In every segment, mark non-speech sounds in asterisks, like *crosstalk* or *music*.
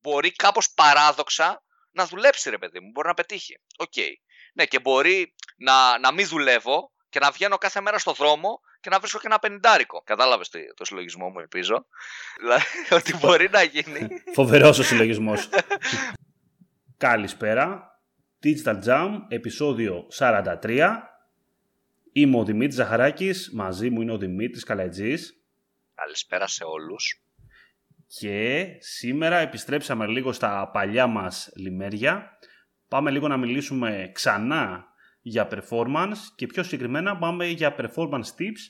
μπορεί κάπως παράδοξα να δουλέψει ρε παιδί μου, μπορεί να πετύχει. OK. Okay. Ναι, και μπορεί να, να μην δουλεύω και να βγαίνω κάθε μέρα στο δρόμο και να βρίσκω και ένα πενηντάρικο. Κατάλαβες το συλλογισμό μου, ελπίζω. Δηλαδή, *laughs* ότι μπορεί να γίνει. *laughs* Φοβερός ο συλλογισμός. Καλησπέρα. Digital Jam, επεισόδιο 43. Είμαι ο Δημήτρης Ζαχαράκης, μαζί μου είναι ο Δημήτρης Καλατζής. Καλησπέρα σε όλους. Και σήμερα επιστρέψαμε λίγο στα παλιά μας λιμέρια. Πάμε λίγο να μιλήσουμε ξανά για performance και πιο συγκεκριμένα πάμε για performance tips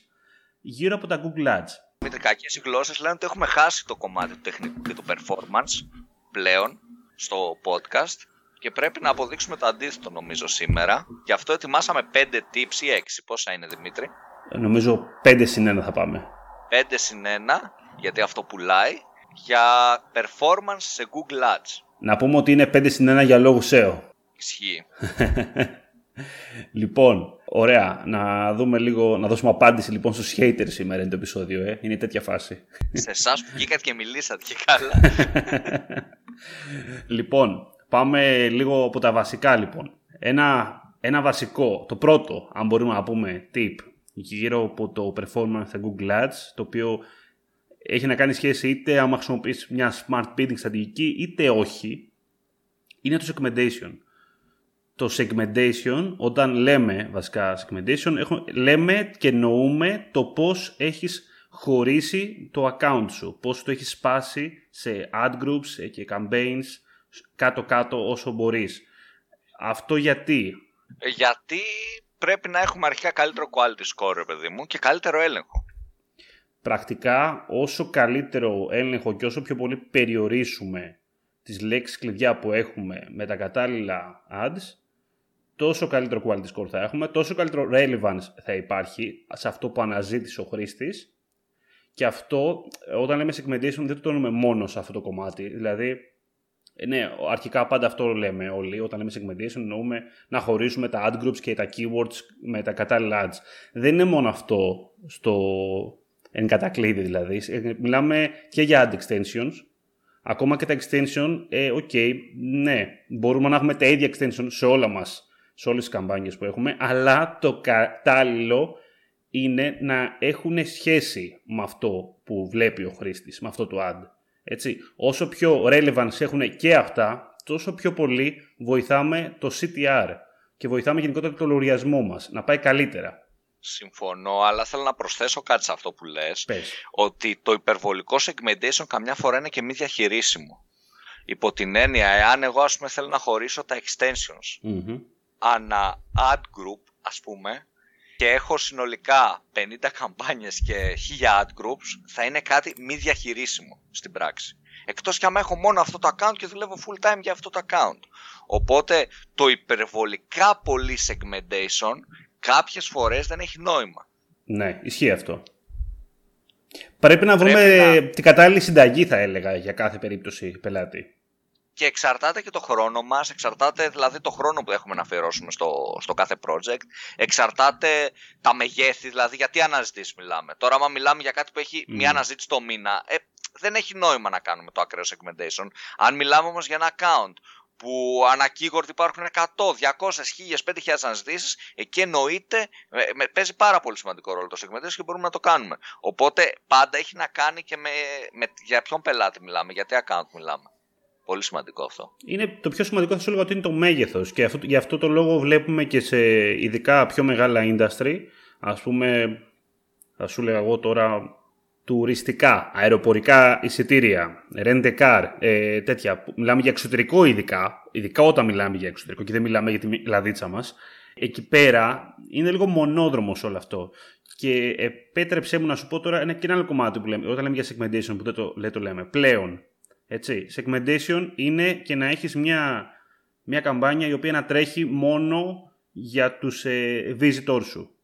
γύρω από τα Google Ads. Με κακές οι γλώσσες λένε ότι έχουμε χάσει το κομμάτι του τεχνικού και του performance πλέον στο podcast και πρέπει να αποδείξουμε το αντίθετο νομίζω σήμερα. Γι' αυτό ετοιμάσαμε 5 tips ή 6. Πόσα είναι Δημήτρη; Νομίζω 5 συν 1 θα πάμε. 5 συν 1 γιατί αυτό πουλάει για performance σε Google Ads. Να πούμε ότι είναι 5 συν 1 για λόγους SEO. Ισχύει. *laughs* λοιπόν, ωραία. Να δούμε λίγο, να δώσουμε απάντηση λοιπόν στους haters σήμερα είναι το επεισόδιο. Ε. Είναι τέτοια φάση. Σε εσάς που βγήκατε και μιλήσατε και καλά. *laughs* λοιπόν, πάμε λίγο από τα βασικά λοιπόν. Ένα, ένα βασικό, το πρώτο, αν μπορούμε να πούμε, tip γύρω από το performance στα Google Ads, το οποίο έχει να κάνει σχέση είτε άμα χρησιμοποιήσει μια smart bidding στρατηγική είτε όχι, είναι το segmentation. Το segmentation, όταν λέμε βασικά segmentation, έχουμε, λέμε και εννοούμε το πώς έχεις χωρίσει το account σου, πώς το έχεις σπάσει σε ad groups και campaigns κάτω-κάτω όσο μπορείς. Αυτό γιατί; Γιατί πρέπει να έχουμε αρχικά καλύτερο quality score, παιδί μου, και καλύτερο έλεγχο πρακτικά όσο καλύτερο έλεγχο και όσο πιο πολύ περιορίσουμε τις λέξεις κλειδιά που έχουμε με τα κατάλληλα ads, τόσο καλύτερο quality score θα έχουμε, τόσο καλύτερο relevance θα υπάρχει σε αυτό που αναζήτησε ο χρήστης και αυτό, όταν λέμε segmentation, δεν το τονούμε μόνο σε αυτό το κομμάτι. Δηλαδή, ναι, αρχικά πάντα αυτό λέμε όλοι. Όταν λέμε segmentation, εννοούμε να χωρίσουμε τα ad groups και τα keywords με τα κατάλληλα ads. Δεν είναι μόνο αυτό στο εν κατακλείδη δηλαδή. Ε, μιλάμε και για ad extensions. Ακόμα και τα extension, ε, ok, ναι, μπορούμε να έχουμε τα ίδια extension σε όλα μας, σε όλες τις καμπάνιες που έχουμε, αλλά το κατάλληλο είναι να έχουν σχέση με αυτό που βλέπει ο χρήστης, με αυτό το ad. Έτσι. Όσο πιο relevance έχουν και αυτά, τόσο πιο πολύ βοηθάμε το CTR και βοηθάμε γενικότερα το λογαριασμό μας να πάει καλύτερα. Συμφωνώ, αλλά θέλω να προσθέσω κάτι σε αυτό που λες. Ότι το υπερβολικό segmentation καμιά φορά είναι και μη διαχειρίσιμο. Υπό την έννοια, εάν εγώ ας πούμε θέλω να χωρίσω τα extensions mm ανά ad group ας πούμε και έχω συνολικά 50 καμπάνιες και 1000 ad groups θα είναι κάτι μη διαχειρίσιμο στην πράξη. Εκτός και άμα έχω μόνο αυτό το account και δουλεύω full time για αυτό το account. Οπότε το υπερβολικά πολύ segmentation κάποιες φορές δεν έχει νόημα. Ναι, ισχύει αυτό. Πρέπει να βρούμε την κατάλληλη συνταγή θα έλεγα για κάθε περίπτωση πελάτη. Και εξαρτάται και το χρόνο μας, εξαρτάται δηλαδή το χρόνο που έχουμε να αφιερώσουμε στο, στο κάθε project, εξαρτάται τα μεγέθη, δηλαδή γιατί αναζητήσεις μιλάμε. Τώρα άμα μιλάμε για κάτι που έχει mm. μια αναζήτηση το μήνα, ε, δεν έχει νόημα να κάνουμε το ακραίο segmentation. Αν μιλάμε όμως για ένα account που ανακύγορτ υπάρχουν 100, 200, 1000, 5000 αναζητήσεις, εκεί εννοείται, παίζει πάρα πολύ σημαντικό ρόλο το segmentation και μπορούμε να το κάνουμε. Οπότε πάντα έχει να κάνει και με, με για ποιον πελάτη μιλάμε, για τι account μιλάμε. Πολύ σημαντικό αυτό. Είναι το πιο σημαντικό, θα σου έλεγα ότι είναι το μέγεθος. Και αυτό, γι' αυτό το λόγο βλέπουμε και σε ειδικά πιο μεγάλα industry. Α πούμε, θα σου έλεγα εγώ τώρα τουριστικά, αεροπορικά εισιτήρια, rent car, ε, τέτοια. Μιλάμε για εξωτερικό ειδικά, ειδικά όταν μιλάμε για εξωτερικό και δεν μιλάμε για τη λαδίτσα μας. Εκεί πέρα είναι λίγο μονόδρομος όλο αυτό. Και επέτρεψέ μου να σου πω τώρα ένα και ένα άλλο κομμάτι που λέμε, όταν λέμε για segmentation που δεν το, δεν το λέμε, πλέον. Έτσι, segmentation είναι και να έχεις μια, μια καμπάνια η οποία να τρέχει μόνο για τους ε, visitors σου.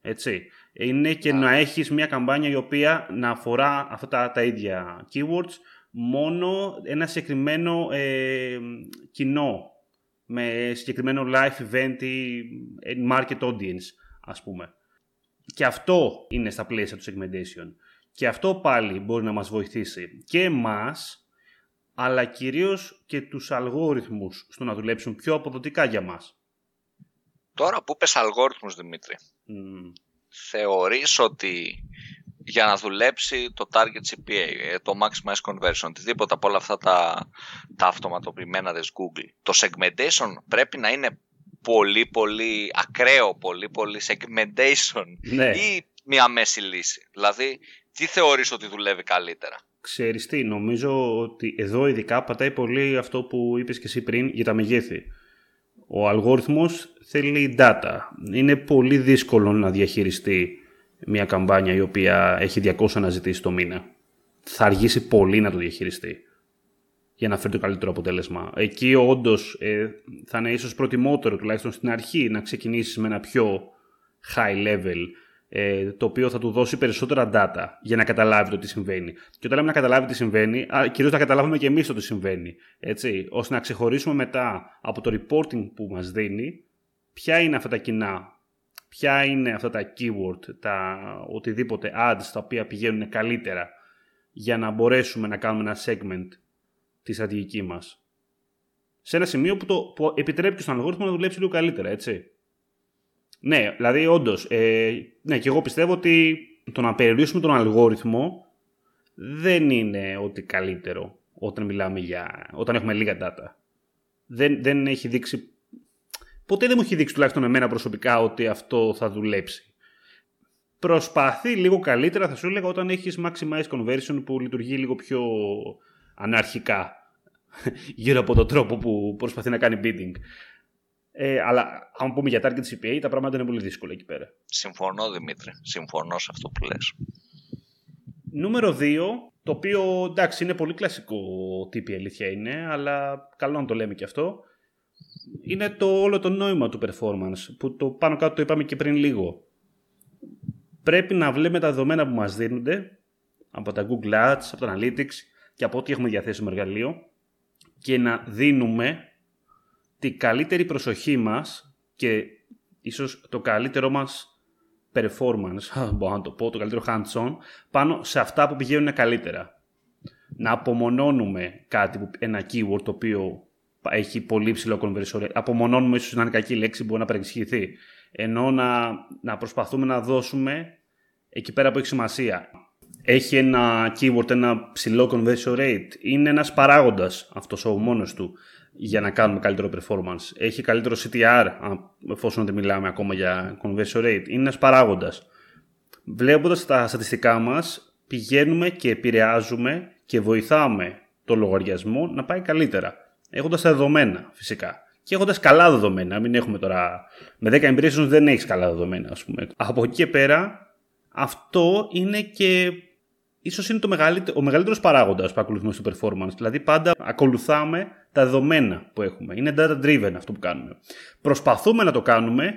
Έτσι είναι και να έχεις μια καμπάνια η οποία να αφορά αυτά τα, ίδια keywords μόνο ένα συγκεκριμένο ε, κοινό με συγκεκριμένο live event ή market audience ας πούμε. Και αυτό είναι στα πλαίσια του segmentation. Και αυτό πάλι μπορεί να μας βοηθήσει και εμάς αλλά κυρίως και τους αλγόριθμους στο να δουλέψουν πιο αποδοτικά για μας. Τώρα που πες αλγόριθμους Δημήτρη, mm. Θεωρείς ότι για να δουλέψει το target CPA, ε, το maximize conversion, οτιδήποτε από όλα αυτά τα, τα αυτοματοποιημένα της Google, το segmentation πρέπει να είναι πολύ πολύ ακραίο, πολύ πολύ segmentation ναι. ή μια μέση λύση; Δηλαδή, τι θεωρείς ότι δουλεύει καλύτερα; Ξέρεις τι, νομίζω ότι εδώ ειδικά πατάει πολύ αυτό που είπες και εσύ πριν για τα μεγέθη. Ο αλγόριθμος θέλει data. Είναι πολύ δύσκολο να διαχειριστεί μια καμπάνια η οποία έχει 200 αναζητήσεις το μήνα. Θα αργήσει πολύ να το διαχειριστεί για να φέρει το καλύτερο αποτέλεσμα. Εκεί όντως ε, θα είναι ίσως προτιμότερο τουλάχιστον στην αρχή να ξεκινήσεις με ένα πιο high level ε, το οποίο θα του δώσει περισσότερα data για να καταλάβει το τι συμβαίνει. Και όταν λέμε να καταλάβει τι συμβαίνει, κυρίως να καταλάβουμε και εμείς το τι συμβαίνει. Έτσι, ώστε να ξεχωρίσουμε μετά από το reporting που μας δίνει ποια είναι αυτά τα κοινά, ποια είναι αυτά τα keyword, τα οτιδήποτε ads τα οποία πηγαίνουν καλύτερα για να μπορέσουμε να κάνουμε ένα segment τη στρατηγική μας. Σε ένα σημείο που, το, που επιτρέπει και στον αλγόριθμο να δουλέψει λίγο καλύτερα, έτσι. Ναι, δηλαδή όντως. Ε, ναι, και εγώ πιστεύω ότι το να περιορίσουμε τον αλγόριθμο δεν είναι ότι καλύτερο όταν μιλάμε για. όταν έχουμε λίγα data. Δεν, δεν έχει δείξει. Ποτέ δεν μου έχει δείξει τουλάχιστον εμένα προσωπικά ότι αυτό θα δουλέψει. Προσπαθεί λίγο καλύτερα, θα σου έλεγα, όταν έχεις maximize conversion που λειτουργεί λίγο πιο αναρχικά γύρω από τον τρόπο που προσπαθεί να κάνει bidding. Ε, αλλά αν πούμε για target CPA, τα πράγματα είναι πολύ δύσκολα εκεί πέρα. Συμφωνώ, Δημήτρη. Συμφωνώ σε αυτό που λες. Νούμερο 2, το οποίο εντάξει είναι πολύ κλασικό τύπη αλήθεια είναι, αλλά καλό να το λέμε και αυτό, είναι το όλο το νόημα του performance, που το πάνω κάτω το είπαμε και πριν λίγο. Πρέπει να βλέπουμε τα δεδομένα που μας δίνονται από τα Google Ads, από τα Analytics και από ό,τι έχουμε διαθέσιμο εργαλείο και να δίνουμε την καλύτερη προσοχή μας και ίσως το καλύτερό μας performance, *laughs* μπορώ να το πω, το καλύτερο hands-on, πάνω σε αυτά που πηγαίνουν καλύτερα. Να απομονώνουμε κάτι, που, ένα keyword το οποίο έχει πολύ ψηλό conversion rate. Απομονώνουμε ίσως να είναι κακή λέξη, μπορεί να παρεξηγηθεί. Ενώ να, να προσπαθούμε να δώσουμε εκεί πέρα που έχει σημασία. Έχει ένα keyword, ένα ψηλό conversion rate. Είναι ένας παράγοντας αυτός ο μόνος του για να κάνουμε καλύτερο performance. Έχει καλύτερο CTR, εφόσον δεν μιλάμε ακόμα για conversion rate. Είναι ένας παράγοντας. Βλέποντας τα στατιστικά μας, πηγαίνουμε και επηρεάζουμε και βοηθάμε το λογαριασμό να πάει καλύτερα. Έχοντας τα δεδομένα, φυσικά. Και έχοντας καλά δεδομένα, μην έχουμε τώρα. Με 10 impressions δεν έχεις καλά δεδομένα, ας πούμε. Από εκεί και πέρα, αυτό είναι και ίσως είναι το μεγαλύτερο, ο μεγαλύτερος παράγοντας που ακολουθούμε στο performance. Δηλαδή πάντα ακολουθάμε τα δεδομένα που έχουμε. Είναι data driven αυτό που κάνουμε. Προσπαθούμε να το κάνουμε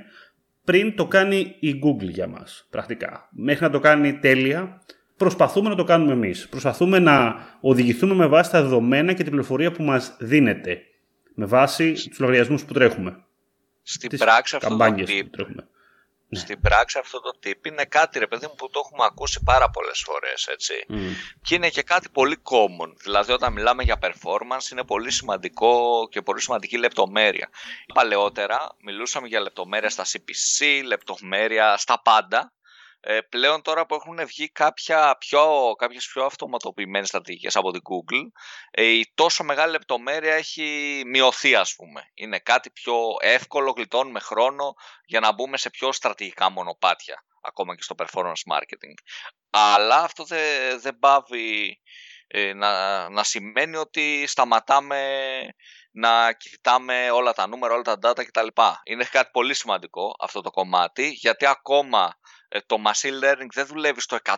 πριν το κάνει η Google για μας, πρακτικά. Μέχρι να το κάνει τέλεια, προσπαθούμε να το κάνουμε εμείς. Προσπαθούμε να οδηγηθούμε με βάση τα δεδομένα και την πληροφορία που μας δίνεται. Με βάση τους λογαριασμούς που τρέχουμε. Στην πράξη αυτό το τρέχουμε. Ναι. Στην πράξη αυτό το τύπο είναι κάτι ρε παιδί μου που το έχουμε ακούσει πάρα πολλές φορές έτσι. Και είναι και κάτι πολύ common. Δηλαδή όταν μιλάμε για performance είναι πολύ σημαντικό και πολύ σημαντική λεπτομέρεια. Παλαιότερα μιλούσαμε για λεπτομέρεια στα CPC, λεπτομέρεια στα πάντα ε, πλέον τώρα που έχουν βγει κάποια πιο, κάποιες πιο αυτοματοποιημένες στρατηγικές από την Google, ε, η τόσο μεγάλη λεπτομέρεια έχει μειωθεί ας πούμε. Είναι κάτι πιο εύκολο, γλιτώνουμε χρόνο για να μπούμε σε πιο στρατηγικά μονοπάτια, ακόμα και στο performance marketing. Αλλά αυτό δεν, δεν πάβει ε, να, να σημαίνει ότι σταματάμε να κοιτάμε όλα τα νούμερα, όλα τα data κτλ. Είναι κάτι πολύ σημαντικό αυτό το κομμάτι, γιατί ακόμα ε, το machine learning δεν δουλεύει στο 100%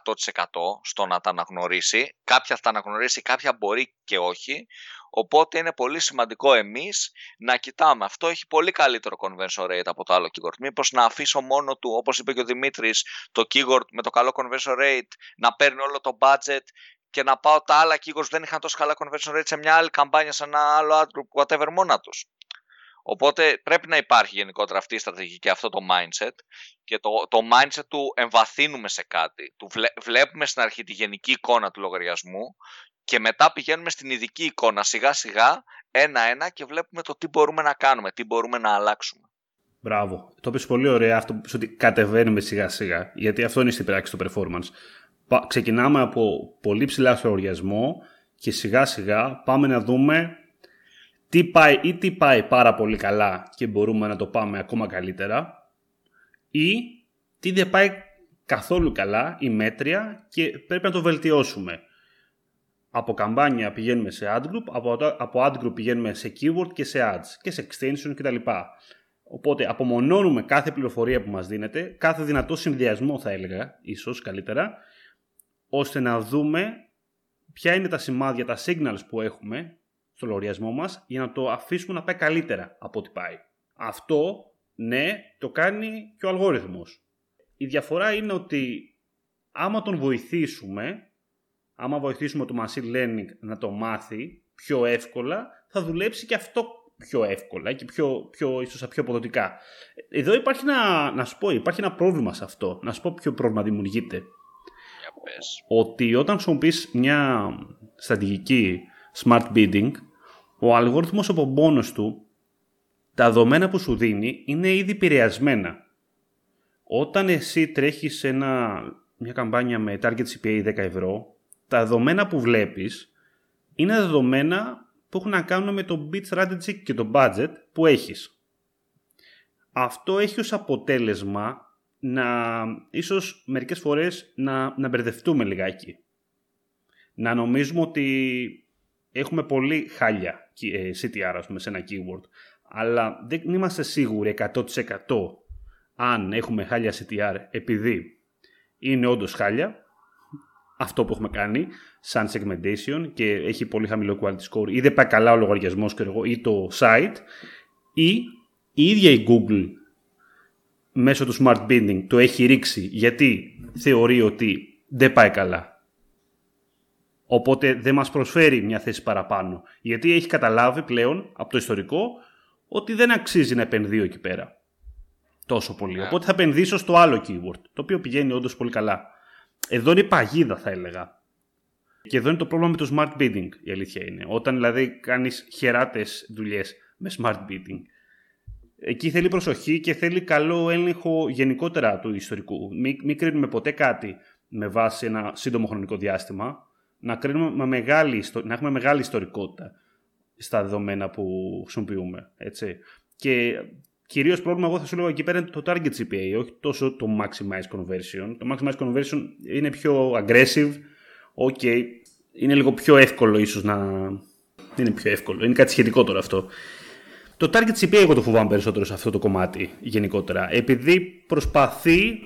στο να τα αναγνωρίσει. Κάποια θα τα αναγνωρίσει, κάποια μπορεί και όχι. Οπότε είναι πολύ σημαντικό εμείς να κοιτάμε. Αυτό έχει πολύ καλύτερο conversion rate από το άλλο keyword. Μήπως να αφήσω μόνο του, όπως είπε και ο Δημήτρης, το keyword με το καλό conversion rate να παίρνει όλο το budget και να πάω τα άλλα keywords δεν είχαν τόσο καλά conversion rate σε μια άλλη καμπάνια, σε ένα άλλο ad group, whatever, μόνα τους. Οπότε πρέπει να υπάρχει γενικότερα αυτή η στρατηγική και αυτό το mindset και το, το mindset του εμβαθύνουμε σε κάτι. Του βλέπουμε στην αρχή τη γενική εικόνα του λογαριασμού Και μετά πηγαίνουμε στην ειδική εικόνα σιγά σιγά, ένα-ένα και βλέπουμε το τι μπορούμε να κάνουμε, τι μπορούμε να αλλάξουμε. Μπράβο. Το είπε πολύ ωραία αυτό που ότι κατεβαίνουμε σιγά σιγά. Γιατί αυτό είναι στην πράξη το performance. Ξεκινάμε από πολύ ψηλά στο λογαριασμό και σιγά σιγά πάμε να δούμε τι πάει ή τι πάει πάρα πολύ καλά και μπορούμε να το πάμε ακόμα καλύτερα ή τι δεν πάει καθόλου καλά ή μέτρια και πρέπει να το βελτιώσουμε. Από καμπάνια πηγαίνουμε σε ad group, από, από ad group πηγαίνουμε σε keyword και σε ads και σε extension κτλ. Οπότε απομονώνουμε κάθε πληροφορία που μας δίνεται, κάθε δυνατό συνδυασμό θα έλεγα, ίσως καλύτερα, ώστε να δούμε ποια είναι τα σημάδια, τα signals που έχουμε στο λογαριασμό μας για να το αφήσουμε να πάει καλύτερα από ό,τι πάει. Αυτό, ναι, το κάνει και ο αλγόριθμος. Η διαφορά είναι ότι άμα τον βοηθήσουμε, άμα βοηθήσουμε το machine learning να το μάθει πιο εύκολα, θα δουλέψει και αυτό πιο εύκολα και πιο, πιο, ίσως πιο αποδοτικά. Εδώ υπάρχει ένα, να σου πω, υπάρχει ένα πρόβλημα σε αυτό. Να σου πω ποιο πρόβλημα δημιουργείται. Ότι όταν χρησιμοποιείς μια στρατηγική smart bidding, ο αλγόριθμος από μόνος του, τα δεδομένα που σου δίνει είναι ήδη επηρεασμένα. Όταν εσύ τρέχεις ένα, μια καμπάνια με target CPA 10 ευρώ, τα δεδομένα που βλέπεις είναι δεδομένα που έχουν να κάνουν με το bit strategy και το budget που έχεις. Αυτό έχει ως αποτέλεσμα να, ίσως μερικές φορές να, να μπερδευτούμε λιγάκι. Να νομίζουμε ότι έχουμε πολύ χάλια ε, CTR ας πούμε, σε ένα keyword, αλλά δεν είμαστε σίγουροι 100% αν έχουμε χάλια CTR επειδή είναι όντως χάλια αυτό που έχουμε κάνει σαν segmentation και έχει πολύ χαμηλό quality score ή δεν πάει καλά ο λογαριασμός ή το site ή η ίδια η Google μέσω του smart bidding το έχει ρίξει γιατί θεωρεί ότι δεν πάει καλά. Οπότε δεν μας προσφέρει μια θέση παραπάνω. Γιατί έχει καταλάβει πλέον από το ιστορικό ότι δεν αξίζει να επενδύω εκεί πέρα τόσο πολύ. Ναι. Οπότε θα επενδύσω στο άλλο keyword, το οποίο πηγαίνει όντως πολύ καλά. Εδώ είναι η παγίδα θα έλεγα. Και εδώ είναι το πρόβλημα με το smart bidding η αλήθεια είναι. Όταν δηλαδή κάνεις χεράτες δουλειές με smart bidding. Εκεί θέλει προσοχή και θέλει καλό έλεγχο γενικότερα του ιστορικού. Μην, μην κρίνουμε ποτέ κάτι με βάση ένα σύντομο χρονικό διάστημα. Να, κρίνουμε με μεγάλη, να έχουμε μεγάλη ιστορικότητα στα δεδομένα που χρησιμοποιούμε. Έτσι. Και κυρίως πρόβλημα εγώ θα σου λέω εκεί πέρα είναι το target CPA, όχι τόσο το maximize conversion. Το maximize conversion είναι πιο aggressive, ok, είναι λίγο πιο εύκολο ίσως να... Είναι πιο εύκολο, είναι κάτι σχετικό τώρα αυτό. Το target CPA εγώ το φοβάμαι περισσότερο σε αυτό το κομμάτι γενικότερα, επειδή προσπαθεί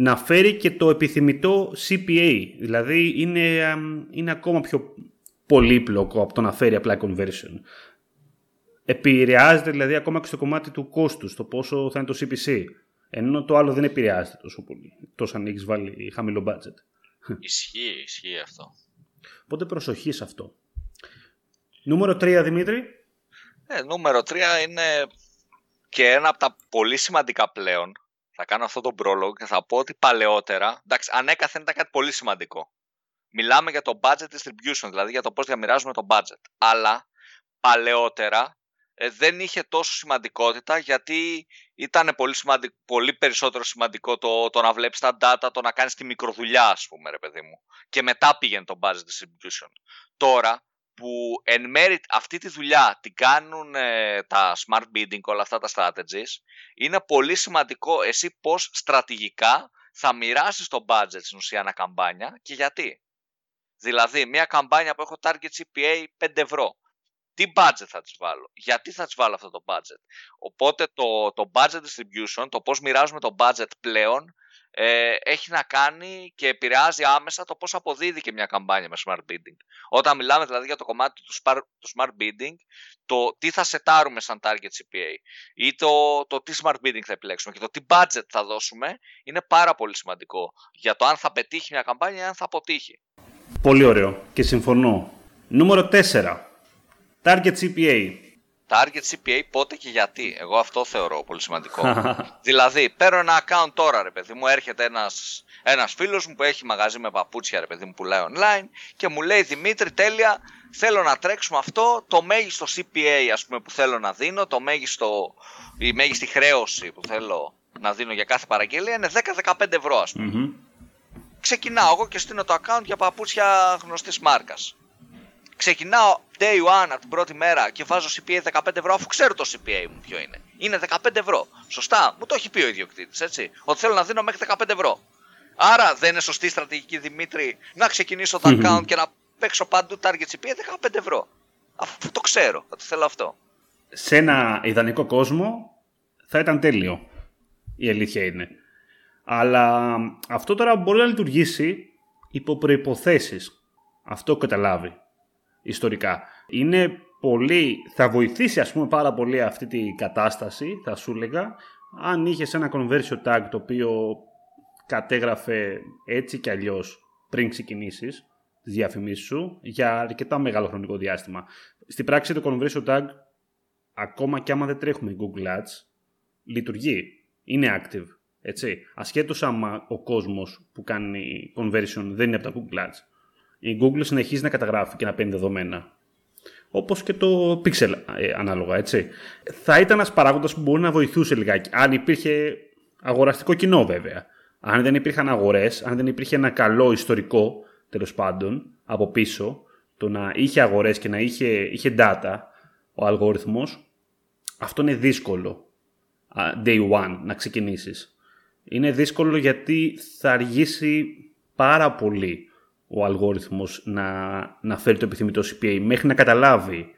να φέρει και το επιθυμητό CPA, δηλαδή είναι, είναι ακόμα πιο πολύπλοκο από το να φέρει απλά conversion. Επηρεάζεται δηλαδή ακόμα και στο κομμάτι του κόστους, το πόσο θα είναι το CPC. Ενώ το άλλο δεν επηρεάζεται τόσο πολύ, τόσο αν έχεις βάλει χαμηλό budget. Ισχύει, ισχύει αυτό. Οπότε προσοχή σε αυτό. Νούμερο 3, Δημήτρη. Ε, νούμερο 3 είναι και ένα από τα πολύ σημαντικά πλέον. Θα κάνω αυτό το πρόλογο και θα πω ότι παλαιότερα, εντάξει, ανέκαθεν ήταν κάτι πολύ σημαντικό. Μιλάμε για το budget distribution, δηλαδή για το πώς διαμοιράζουμε το budget. Αλλά παλαιότερα ε, δεν είχε τόσο σημαντικότητα γιατί ήταν πολύ, πολύ περισσότερο σημαντικό το, το να βλέπεις τα data, το να κάνεις τη μικροδουλειά ας πούμε ρε παιδί μου και μετά πήγαινε το budget distribution. Τώρα που εν μέρει αυτή τη δουλειά την κάνουν ε, τα smart bidding, όλα αυτά τα strategies, είναι πολύ σημαντικό εσύ πώς στρατηγικά θα μοιράσεις το budget στην ουσία ένα καμπάνια και γιατί. Δηλαδή, μια καμπάνια που έχω target CPA 5 ευρώ τι budget θα τις βάλω, γιατί θα τις βάλω αυτό το budget. Οπότε το, το budget distribution, το πώς μοιράζουμε το budget πλέον, ε, έχει να κάνει και επηρεάζει άμεσα το πώς αποδίδει και μια καμπάνια με smart bidding. Όταν μιλάμε δηλαδή για το κομμάτι του, του smart bidding, το τι θα σετάρουμε σαν target CPA ή το, το τι smart bidding θα επιλέξουμε και το τι budget θα δώσουμε είναι πάρα πολύ σημαντικό για το αν θα πετύχει μια καμπάνια ή αν θα αποτύχει. Πολύ ωραίο και συμφωνώ. Νούμερο 4. Target CPA. Target CPA πότε και γιατί. Εγώ αυτό θεωρώ πολύ σημαντικό. *laughs* δηλαδή, παίρνω ένα account τώρα, ρε παιδί μου, έρχεται ένας, ένας φίλος μου που έχει μαγαζί με παπούτσια, ρε παιδί μου, πουλάει online και μου λέει Δημήτρη, τέλεια, θέλω να τρέξουμε αυτό, το μέγιστο CPA ας πούμε που θέλω να δίνω, το μέγιστο, η μέγιστη χρέωση που θέλω να δίνω για κάθε παραγγελία είναι 10-15 ευρώ ας πούμε. Ξεκινάω εγώ και στείλω το account για παπούτσια γνωστής μάρκας. Ξεκινάω day one από την πρώτη μέρα και βάζω CPA 15 ευρώ αφού ξέρω το CPA μου ποιο είναι. Είναι 15 ευρώ. Σωστά, μου το έχει πει ο ιδιοκτήτης, έτσι. Ότι θέλω να δίνω μέχρι 15 ευρώ. Άρα δεν είναι σωστή στρατηγική Δημήτρη να ξεκινήσω το account και να παίξω παντού target CPA 15 ευρώ. Αφού το ξέρω, θα το θέλω αυτό. Σε ένα ιδανικό κόσμο θα ήταν τέλειο. Η αλήθεια είναι. Αλλά αυτό τώρα μπορεί να λειτουργήσει υπό προϋποθέσεις. Αυτό καταλάβει ιστορικά. Είναι πολύ, θα βοηθήσει ας πούμε πάρα πολύ αυτή τη κατάσταση, θα σου έλεγα, αν είχες ένα conversion tag το οποίο κατέγραφε έτσι κι αλλιώς πριν ξεκινήσεις τις διαφημίσεις σου για αρκετά μεγάλο χρονικό διάστημα. Στην πράξη το conversion tag, ακόμα και άμα δεν τρέχουμε Google Ads, λειτουργεί, είναι active. Έτσι. Ασχέτως άμα ο κόσμος που κάνει conversion δεν είναι από τα Google Ads η Google συνεχίζει να καταγράφει και να παίρνει δεδομένα. Όπως και το Pixel ε, ανάλογα, έτσι. Θα ήταν ένας παράγοντας που μπορεί να βοηθούσε λιγάκι. Αν υπήρχε αγοραστικό κοινό, βέβαια. Αν δεν υπήρχαν αγορές, αν δεν υπήρχε ένα καλό ιστορικό, τέλος πάντων, από πίσω, το να είχε αγορές και να είχε, είχε data ο αλγόριθμος, αυτό είναι δύσκολο. Day one να ξεκινήσεις. Είναι δύσκολο γιατί θα αργήσει πάρα πολύ ο αλγόριθμος να, να φέρει το επιθυμητό CPA μέχρι να καταλάβει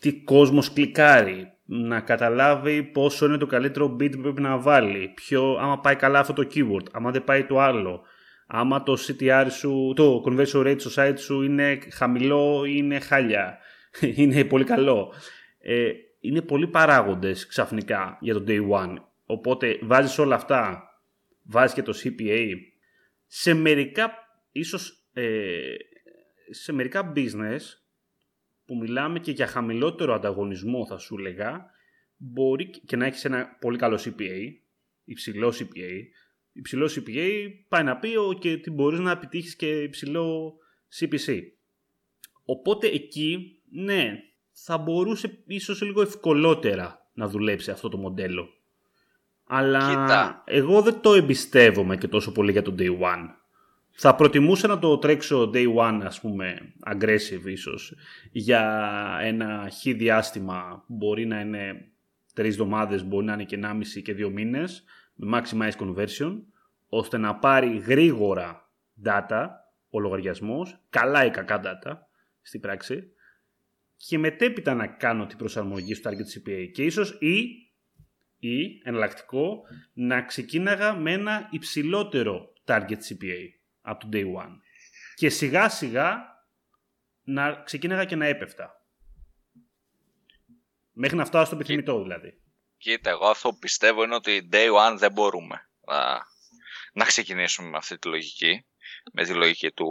τι κόσμος κλικάρει, να καταλάβει πόσο είναι το καλύτερο bid που πρέπει να βάλει, ποιο, άμα πάει καλά αυτό το keyword, άμα δεν πάει το άλλο, άμα το CTR σου, το conversion rate στο site σου είναι χαμηλό ή είναι χάλια, *laughs* είναι πολύ καλό. Ε, είναι πολλοί παράγοντες ξαφνικά για το day one, οπότε βάζεις όλα αυτά, βάζεις και το CPA, σε μερικά ίσως ε, σε μερικά business που μιλάμε και για χαμηλότερο ανταγωνισμό θα σου λέγα μπορεί και να έχεις ένα πολύ καλό CPA, υψηλό CPA. Υψηλό CPA πάει να πει και ότι μπορείς να επιτύχεις και υψηλό CPC. Οπότε εκεί, ναι, θα μπορούσε ίσως λίγο ευκολότερα να δουλέψει αυτό το μοντέλο. Αλλά εγώ δεν το εμπιστεύομαι και τόσο πολύ για το day one. Θα προτιμούσα να το τρέξω day one, ας πούμε, aggressive ίσως, για ένα χι διάστημα, μπορεί να είναι τρεις εβδομάδες, μπορεί να είναι και 1,5 και δύο μήνες, με maximize conversion, ώστε να πάρει γρήγορα data, ο λογαριασμός, καλά ή κακά data, στην πράξη, και μετέπειτα να κάνω την προσαρμογή στο target CPA και ίσως ή, ή εναλλακτικό να ξεκίναγα με ένα υψηλότερο target CPA από το day one. Και σιγά σιγά να ξεκίναγα και να έπεφτα. Μέχρι να φτάσω στο επιθυμητό δηλαδή. Κοίτα, εγώ αυτό που πιστεύω είναι ότι day one δεν μπορούμε να, να ξεκινήσουμε με αυτή τη λογική. Με τη λογική του,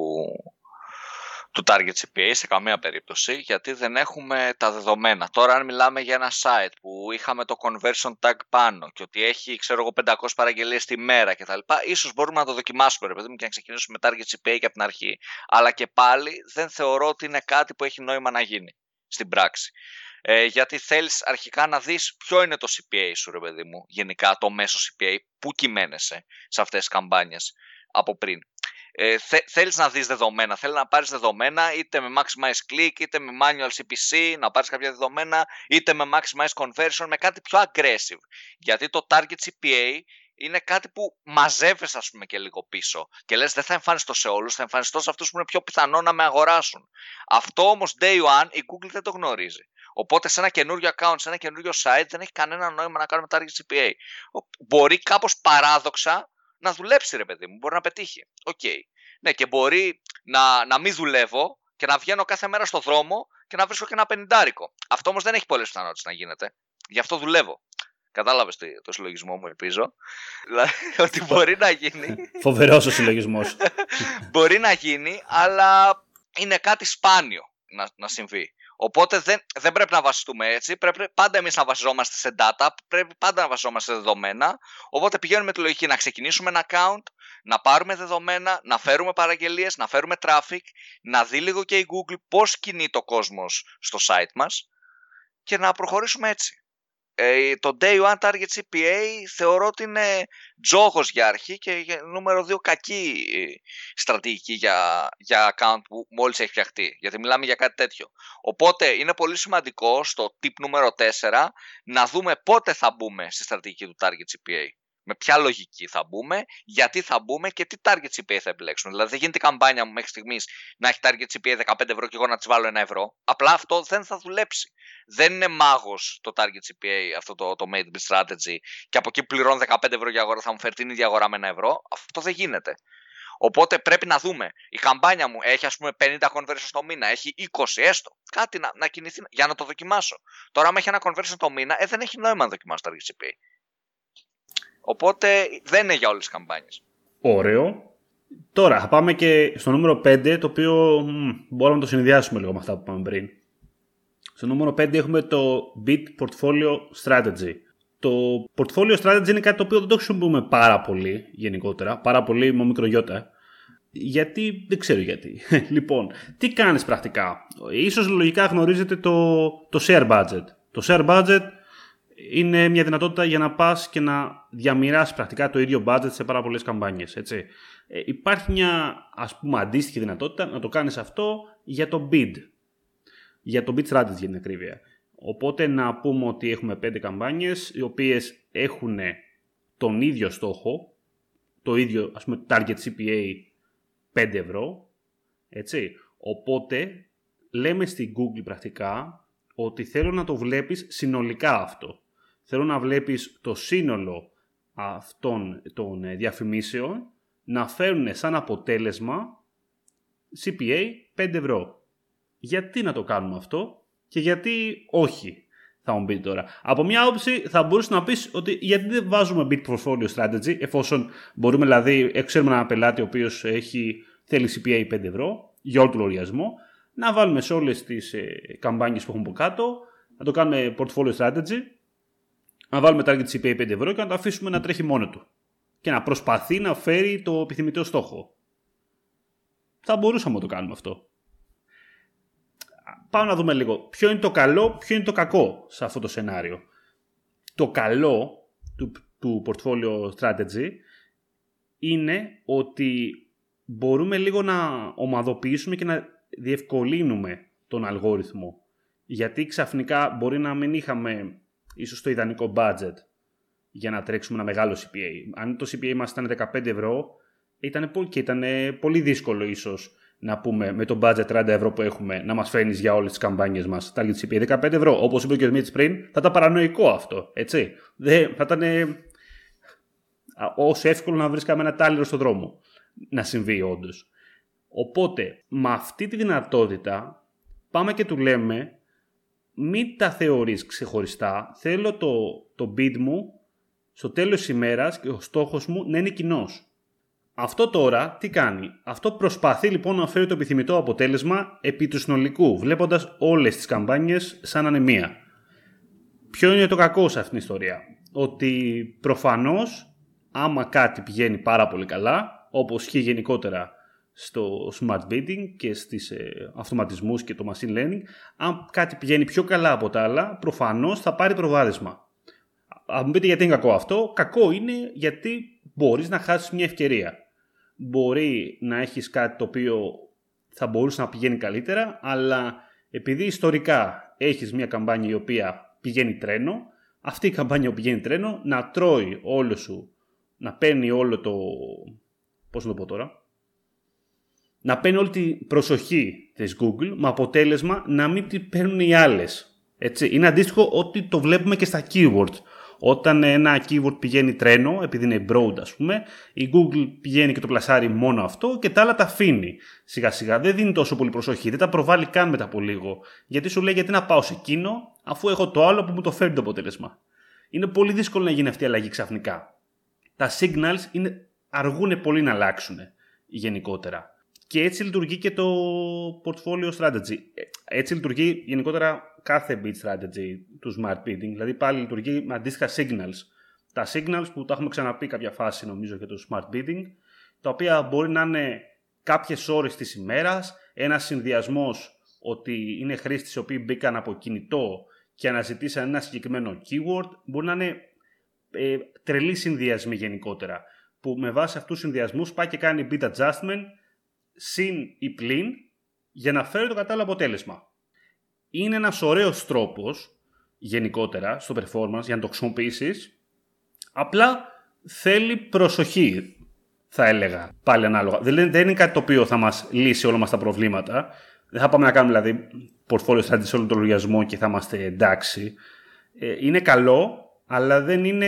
του target CPA σε καμία περίπτωση γιατί δεν έχουμε τα δεδομένα. Τώρα αν μιλάμε για ένα site που είχαμε το conversion tag πάνω και ότι έχει ξέρω εγώ 500 παραγγελίες τη μέρα κτλ. Ίσως μπορούμε να το δοκιμάσουμε ρε παιδί μου και να ξεκινήσουμε με target CPA και από την αρχή. Αλλά και πάλι δεν θεωρώ ότι είναι κάτι που έχει νόημα να γίνει στην πράξη. Ε, γιατί θέλεις αρχικά να δεις ποιο είναι το CPA σου ρε παιδί μου, γενικά το μέσο CPA, πού κυμαίνεσαι σε αυτές τις καμπάνιες από πριν ε, θέλεις να δεις δεδομένα, θέλει να πάρεις δεδομένα είτε με maximize click, είτε με manual CPC, να πάρεις κάποια δεδομένα, είτε με maximize conversion, με κάτι πιο aggressive. Γιατί το target CPA είναι κάτι που μαζεύεις ας πούμε και λίγο πίσω και λες δεν θα εμφανιστώ σε όλους, θα εμφανιστώ σε αυτούς που είναι πιο πιθανό να με αγοράσουν. Αυτό όμως day one η Google δεν το γνωρίζει. Οπότε σε ένα καινούριο account, σε ένα καινούριο site δεν έχει κανένα νόημα να κάνουμε target CPA. Μπορεί κάπως παράδοξα να δουλέψει ρε παιδί μου, μπορεί να πετύχει. OK. Okay. Ναι, και μπορεί να, να μην δουλεύω και να βγαίνω κάθε μέρα στο δρόμο και να βρίσκω και ένα πενηντάρικο. Αυτό όμως δεν έχει πολλές πιθανότητες να γίνεται. Γι' αυτό δουλεύω. Κατάλαβες το, το συλλογισμό μου, ελπίζω. Δηλαδή, *laughs* ότι μπορεί να γίνει. *laughs* Φοβερός ο συλλογισμός. *laughs* μπορεί να γίνει, αλλά είναι κάτι σπάνιο να, να συμβεί. Οπότε δεν, δεν πρέπει να βασιστούμε έτσι. Πρέπει πάντα εμείς να βασιζόμαστε σε data, πρέπει πάντα να βασιζόμαστε σε δεδομένα. Οπότε πηγαίνουμε με τη λογική να ξεκινήσουμε ένα account, να πάρουμε δεδομένα, να φέρουμε παραγγελίες, να φέρουμε traffic, να δει λίγο και η Google πώς κινεί το κόσμος στο site μας και να προχωρήσουμε έτσι. Ε, το Day One Target CPA θεωρώ ότι είναι τζόγος για αρχή και νούμερο δύο κακή ε, στρατηγική για, για account που μόλις έχει φτιαχτεί. Γιατί μιλάμε για κάτι τέτοιο. Οπότε είναι πολύ σημαντικό στο tip νούμερο 4 να δούμε πότε θα μπούμε στη στρατηγική του Target CPA με ποια λογική θα μπούμε, γιατί θα μπούμε και τι target CPA θα επιλέξουμε. Δηλαδή δεν γίνεται η καμπάνια μου μέχρι στιγμής να έχει target CPA 15 ευρώ και εγώ να της βάλω ένα ευρώ. Απλά αυτό δεν θα δουλέψει. Δεν είναι μάγος το target CPA, αυτό το, το made bit strategy, και από εκεί πληρώνω 15 ευρώ για αγορά, θα μου φέρει την ίδια αγορά με ένα ευρώ. Αυτό δεν γίνεται. Οπότε πρέπει να δούμε. Η καμπάνια μου έχει ας πούμε 50 conversions το μήνα, έχει 20 έστω. Κάτι να, να κινηθεί για να το δοκιμάσω. Τώρα, αν έχει ένα conversion το μήνα, ε, δεν έχει νόημα να δοκιμάσω το target CPA. Οπότε δεν είναι για όλες τις καμπάνιες. Ωραίο. Τώρα θα πάμε και στο νούμερο 5, το οποίο μ, μπορούμε να το συνδυάσουμε λίγο με αυτά που είπαμε πριν. Στο νούμερο 5 έχουμε το Bit Portfolio Strategy. Το Portfolio Strategy είναι κάτι το οποίο δεν το χρησιμοποιούμε πάρα πολύ γενικότερα, πάρα πολύ με μικρογιώτα. Γιατί, δεν ξέρω γιατί. *laughs* λοιπόν, τι κάνεις πρακτικά; Ίσως λογικά γνωρίζετε το, το share budget. Το share budget είναι μια δυνατότητα για να πας και να διαμοιράσεις πρακτικά το ίδιο budget σε πάρα πολλές καμπάνιες. Έτσι. Ε, υπάρχει μια ας πούμε αντίστοιχη δυνατότητα να το κάνεις αυτό για το bid. Για το bid strategy για την ακρίβεια. Οπότε να πούμε ότι έχουμε πέντε καμπάνιες οι οποίες έχουν τον ίδιο στόχο, το ίδιο ας πούμε target CPA 5 ευρώ, έτσι. Οπότε λέμε στην Google πρακτικά ότι θέλω να το βλέπεις συνολικά αυτό. Θέλω να βλέπεις το σύνολο αυτών των ε, διαφημίσεων να φέρουν σαν αποτέλεσμα CPA 5 ευρώ. Γιατί να το κάνουμε αυτό και γιατί όχι, θα μου πείτε τώρα. Από μια όψη θα μπορούσε να πεις ότι γιατί δεν βάζουμε Bit Portfolio Strategy εφόσον μπορούμε δηλαδή, ε, ξέρουμε έναν πελάτη ο οποίος έχει, θέλει CPA 5 ευρώ για όλο τον λογαριασμό, να βάλουμε σε όλες τις ε, καμπάνιες που έχουμε από κάτω, να το κάνουμε Portfolio Strategy να βάλουμε target CPA 5 ευρώ και να το αφήσουμε να τρέχει μόνο του. Και να προσπαθεί να φέρει το επιθυμητό στόχο. Θα μπορούσαμε να το κάνουμε αυτό. Πάμε να δούμε λίγο ποιο είναι το καλό, ποιο είναι το κακό σε αυτό το σενάριο. Το καλό του, του portfolio strategy είναι ότι μπορούμε λίγο να ομαδοποιήσουμε και να διευκολύνουμε τον αλγόριθμο. Γιατί ξαφνικά μπορεί να μην είχαμε ίσως το ιδανικό budget για να τρέξουμε ένα μεγάλο CPA. Αν το CPA μας ήταν 15 ευρώ, ήταν πολύ, και ήταν πολύ δύσκολο ίσως να πούμε με το budget 30 ευρώ που έχουμε να μας φέρνεις για όλες τις καμπάνιες μας target CPA 15 ευρώ. Όπως είπε και ο Δημήτρης πριν, θα ήταν παρανοϊκό αυτό, έτσι. Δεν, θα ήταν όσο εύκολο να βρεις κανένα τάλιρο στο δρόμο να συμβεί όντως. Οπότε, με αυτή τη δυνατότητα πάμε και του λέμε μην τα θεωρείς ξεχωριστά. Θέλω το, το bid μου στο τέλος της ημέρας και ο στόχος μου να είναι κοινός. Αυτό τώρα τι κάνει; Αυτό προσπαθεί λοιπόν να φέρει το επιθυμητό αποτέλεσμα επί του συνολικού, βλέποντας όλες τις καμπάνιες σαν ανεμία. Ποιο είναι το κακό σε αυτήν την ιστορία; Ότι προφανώς άμα κάτι πηγαίνει πάρα πολύ καλά, όπως ισχύει γενικότερα στο smart bidding και στις ε, αυτοματισμούς και το machine learning, αν κάτι πηγαίνει πιο καλά από τα άλλα, προφανώς θα πάρει προβάδισμα. Αν μου πείτε γιατί είναι κακό αυτό, κακό είναι γιατί μπορείς να χάσεις μια ευκαιρία. Μπορεί να έχεις κάτι το οποίο θα μπορούσε να πηγαίνει καλύτερα, αλλά επειδή ιστορικά έχεις μια καμπάνια η οποία πηγαίνει τρένο, αυτή η καμπάνια που πηγαίνει τρένο να τρώει όλο σου, να παίρνει όλο το... πώς να το πω τώρα, να παίρνει όλη την προσοχή της Google με αποτέλεσμα να μην την παίρνουν οι άλλες. Έτσι. Είναι αντίστοιχο ότι το βλέπουμε και στα keywords. Όταν ένα keyword πηγαίνει τρένο, επειδή είναι broad ας πούμε, η Google πηγαίνει και το πλασάρει μόνο αυτό και τα άλλα τα αφήνει. Σιγά σιγά δεν δίνει τόσο πολύ προσοχή, δεν τα προβάλλει καν μετά από λίγο. Γιατί σου λέει γιατί να πάω σε εκείνο αφού έχω το άλλο που μου το φέρνει το αποτέλεσμα. Είναι πολύ δύσκολο να γίνει αυτή η αλλαγή ξαφνικά. Τα signals είναι, αργούν πολύ να αλλάξουν γενικότερα. Και έτσι λειτουργεί και το portfolio strategy. Έτσι λειτουργεί γενικότερα κάθε bid strategy του smart bidding. Δηλαδή πάλι λειτουργεί με αντίστοιχα signals. Τα signals που τα έχουμε ξαναπεί κάποια φάση νομίζω για το smart bidding, τα οποία μπορεί να είναι κάποιες ώρες της ημέρας, ένας συνδυασμός ότι είναι χρήστες οι οποίοι μπήκαν από κινητό και αναζητήσαν ένα συγκεκριμένο keyword, μπορεί να είναι ε, τρελή συνδυασμοί γενικότερα. Που με βάση αυτούς τους συνδυασμούς πάει και κάνει bit adjustment συν ή πλην για να φέρει το κατάλληλο αποτέλεσμα. Είναι ένας ωραίος τρόπος γενικότερα στο performance για να το χρησιμοποιήσεις. Απλά θέλει προσοχή θα έλεγα πάλι ανάλογα. Δεν, δεν είναι κάτι το οποίο θα μας λύσει όλα μας τα προβλήματα. Δεν θα πάμε να κάνουμε δηλαδή portfolio strategy σε όλο τον λογαριασμό και θα είμαστε εντάξει. Ε, είναι καλό, αλλά δεν είναι,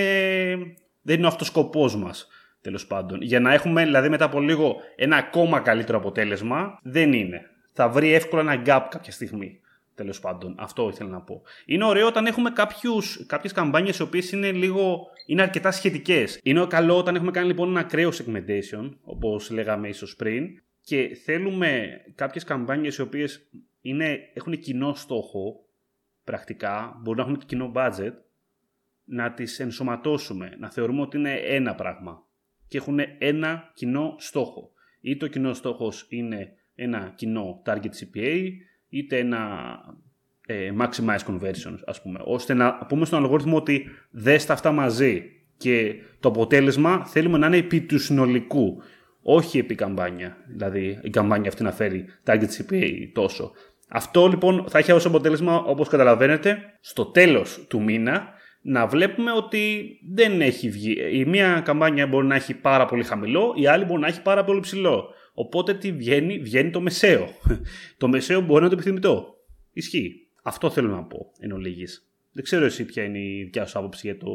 δεν είναι αυτός ο σκοπός μας τέλος πάντων. Για να έχουμε δηλαδή μετά από λίγο ένα ακόμα καλύτερο αποτέλεσμα, δεν είναι. Θα βρει εύκολα ένα gap κάποια στιγμή. Τέλος πάντων, αυτό ήθελα να πω. Είναι ωραίο όταν έχουμε κάποιες καμπάνιες οι οποίες είναι λίγο. είναι αρκετά σχετικές. Είναι καλό όταν έχουμε κάνει λοιπόν ένα ακραίο segmentation, όπως λέγαμε ίσως πριν, και θέλουμε κάποιες καμπάνιες οι οποίες έχουν κοινό στόχο, πρακτικά, μπορεί να έχουν κοινό budget, να τις ενσωματώσουμε, να θεωρούμε ότι είναι ένα πράγμα και έχουν ένα κοινό στόχο. Είτε ο κοινό στόχος είναι ένα κοινό target CPA, είτε ένα ε, maximize conversions, ας πούμε, ώστε να πούμε στον αλγόριθμο ότι δες τα αυτά μαζί και το αποτέλεσμα θέλουμε να είναι επί του συνολικού, όχι επί καμπάνια, δηλαδή η καμπάνια αυτή να φέρει target CPA τόσο. Αυτό λοιπόν θα έχει ως αποτέλεσμα, όπως καταλαβαίνετε, στο τέλος του μήνα να βλέπουμε ότι δεν έχει βγει. Η μία καμπάνια μπορεί να έχει πάρα πολύ χαμηλό, η άλλη μπορεί να έχει πάρα πολύ ψηλό. Οπότε τι βγαίνει, βγαίνει το μεσαίο. *laughs* το μεσαίο μπορεί να το επιθυμητό. Ισχύει. Αυτό θέλω να πω εν ολίγης. Δεν ξέρω εσύ ποια είναι η δικιά σου άποψη για το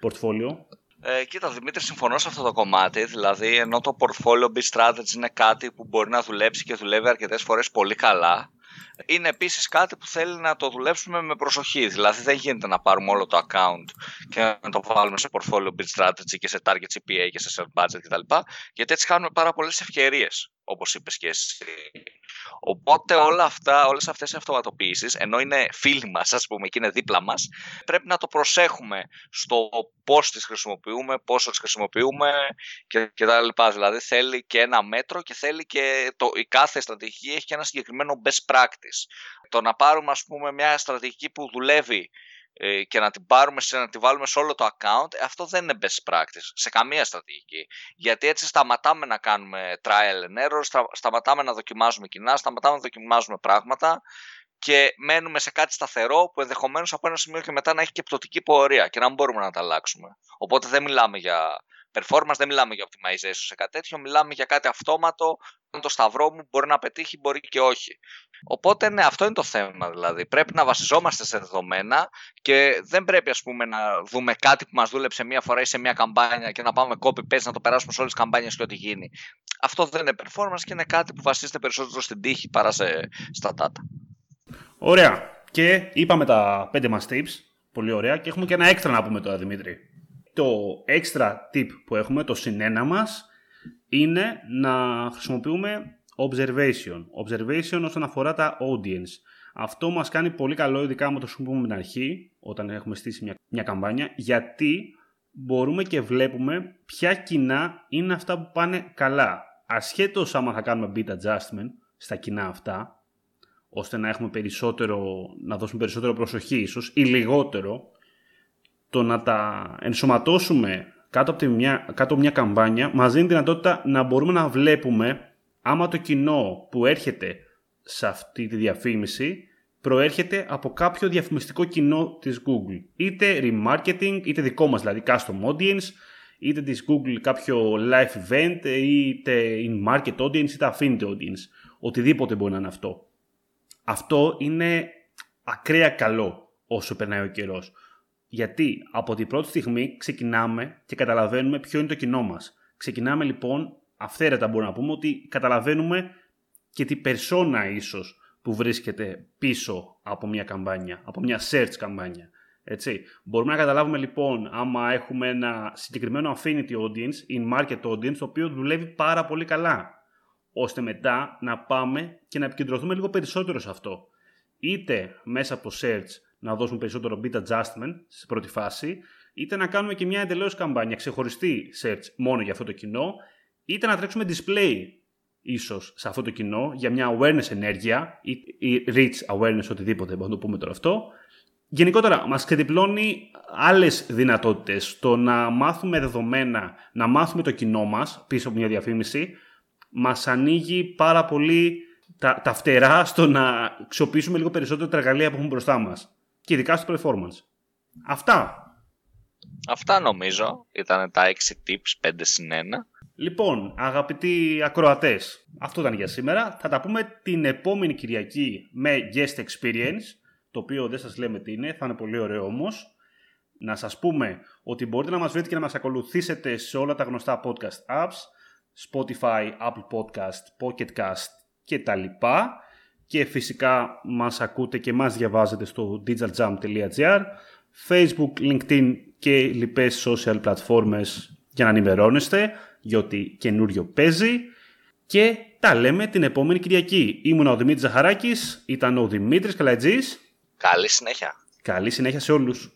πορτφόλιο. Ε, κοίτα, Δημήτρη, συμφωνώ σε αυτό το κομμάτι. Δηλαδή, ενώ το portfolio B strategy είναι κάτι που μπορεί να δουλέψει και δουλεύει αρκετές φορές πολύ καλά, είναι επίσης κάτι που θέλει να το δουλέψουμε με προσοχή. Δηλαδή, δεν γίνεται να πάρουμε όλο το account και να το βάλουμε σε portfolio bid strategy και σε target CPA και σε set budget κτλ. Γιατί έτσι χάνουμε πάρα πολλές ευκαιρίες, όπως είπες και εσύ. Οπότε όλα αυτά, όλες αυτές οι αυτοματοποιήσεις, ενώ είναι φίλοι μας ας πούμε και είναι δίπλα μας, πρέπει να το προσέχουμε στο πώς τις χρησιμοποιούμε, πόσο τις χρησιμοποιούμε και, και τα λοιπά. Δηλαδή θέλει και ένα μέτρο και θέλει και το, η κάθε στρατηγική έχει και ένα συγκεκριμένο best practice. Το να πάρουμε ας πούμε μια στρατηγική που δουλεύει ε, και να την, πάρουμε, να την βάλουμε σε όλο το account, ε, αυτό δεν είναι best practice σε καμία στρατηγική. Γιατί έτσι σταματάμε να κάνουμε trial and error, σταματάμε να δοκιμάζουμε κοινά, σταματάμε να δοκιμάζουμε πράγματα και μένουμε σε κάτι σταθερό που ενδεχομένως από ένα σημείο και μετά να έχει και πτωτική πορεία και να μην μπορούμε να τα αλλάξουμε. Οπότε δεν μιλάμε για performance, δεν μιλάμε για optimization σε κάτι τέτοιο, μιλάμε για κάτι αυτόματο, αν το σταυρό μου μπορεί να πετύχει, μπορεί και όχι. Οπότε ναι, αυτό είναι το θέμα δηλαδή. Πρέπει να βασιζόμαστε σε δεδομένα και δεν πρέπει ας πούμε να δούμε κάτι που μας δούλεψε μία φορά ή σε μία καμπάνια και να πάμε copy-paste να το περάσουμε σε όλες τις καμπάνιες και ό,τι γίνει. Αυτό δεν είναι performance και είναι κάτι που βασίζεται περισσότερο στην τύχη παρά σε, στα data. Ωραία. Και είπαμε τα πέντε μας tips. Πολύ ωραία. Και έχουμε και ένα έξτρα να πούμε τώρα, Δημήτρη το extra tip που έχουμε, το συνένα μας, είναι να χρησιμοποιούμε observation. Observation όσον αφορά τα audience. Αυτό μας κάνει πολύ καλό, ειδικά με το χρησιμοποιούμε την αρχή, όταν έχουμε στήσει μια, μια καμπάνια, γιατί μπορούμε και βλέπουμε ποια κοινά είναι αυτά που πάνε καλά. Ασχέτως άμα θα κάνουμε bit adjustment στα κοινά αυτά, ώστε να έχουμε περισσότερο, να δώσουμε περισσότερο προσοχή ίσως ή λιγότερο, το να τα ενσωματώσουμε κάτω από, μια, κάτω μια καμπάνια μας δίνει δυνατότητα να μπορούμε να βλέπουμε άμα το κοινό που έρχεται σε αυτή τη διαφήμιση προέρχεται από κάποιο διαφημιστικό κοινό της Google. Είτε remarketing, είτε δικό μας δηλαδή custom audience, είτε της Google κάποιο live event, είτε in-market audience, είτε affinity audience. Οτιδήποτε μπορεί να είναι αυτό. Αυτό είναι ακραία καλό όσο περνάει ο καιρός. Γιατί από την πρώτη στιγμή ξεκινάμε και καταλαβαίνουμε ποιο είναι το κοινό μας. Ξεκινάμε λοιπόν, αυθαίρετα μπορούμε να πούμε, ότι καταλαβαίνουμε και την περσόνα ίσως που βρίσκεται πίσω από μια καμπάνια, από μια search καμπάνια. Έτσι. Μπορούμε να καταλάβουμε λοιπόν άμα έχουμε ένα συγκεκριμένο affinity audience, in market audience, το οποίο δουλεύει πάρα πολύ καλά. ώστε μετά να πάμε και να επικεντρωθούμε λίγο περισσότερο σε αυτό. Είτε μέσα από search να δώσουμε περισσότερο bit adjustment στη πρώτη φάση, είτε να κάνουμε και μια εντελώς καμπάνια ξεχωριστή search μόνο για αυτό το κοινό, είτε να τρέξουμε display ίσως σε αυτό το κοινό για μια awareness ενέργεια ή reach awareness οτιδήποτε, μπορούμε να το πούμε τώρα αυτό. Γενικότερα μας ξεδιπλώνει άλλες δυνατότητες. Το να μάθουμε δεδομένα, να μάθουμε το κοινό μας πίσω από μια διαφήμιση, μας ανοίγει πάρα πολύ τα, τα φτερά στο να αξιοποιήσουμε λίγο περισσότερο τα εργαλεία που έχουμε μπροστά μας. Και ειδικά στο performance. Αυτά. Αυτά νομίζω ήταν τα 6 tips 5 συν 1. Λοιπόν, αγαπητοί ακροατές, αυτό ήταν για σήμερα. Θα τα πούμε την επόμενη Κυριακή με guest experience, το οποίο δεν σας λέμε τι είναι, θα είναι πολύ ωραίο όμως. Να σας πούμε ότι μπορείτε να μας βρείτε και να μας ακολουθήσετε σε όλα τα γνωστά podcast apps, Spotify, Apple Podcast, Pocket Cast και τα λοιπά. Και φυσικά μας ακούτε και μας διαβάζετε στο digitaljump.gr, Facebook, LinkedIn και λοιπές social πλατφόρμες για να ενημερώνεστε για ό,τι καινούριο παίζει. Και τα λέμε την επόμενη Κυριακή. Ήμουν ο Δημήτρης Ζαχαράκης, ήταν ο Δημήτρης Καλατζής. Καλή συνέχεια. Καλή συνέχεια σε όλους.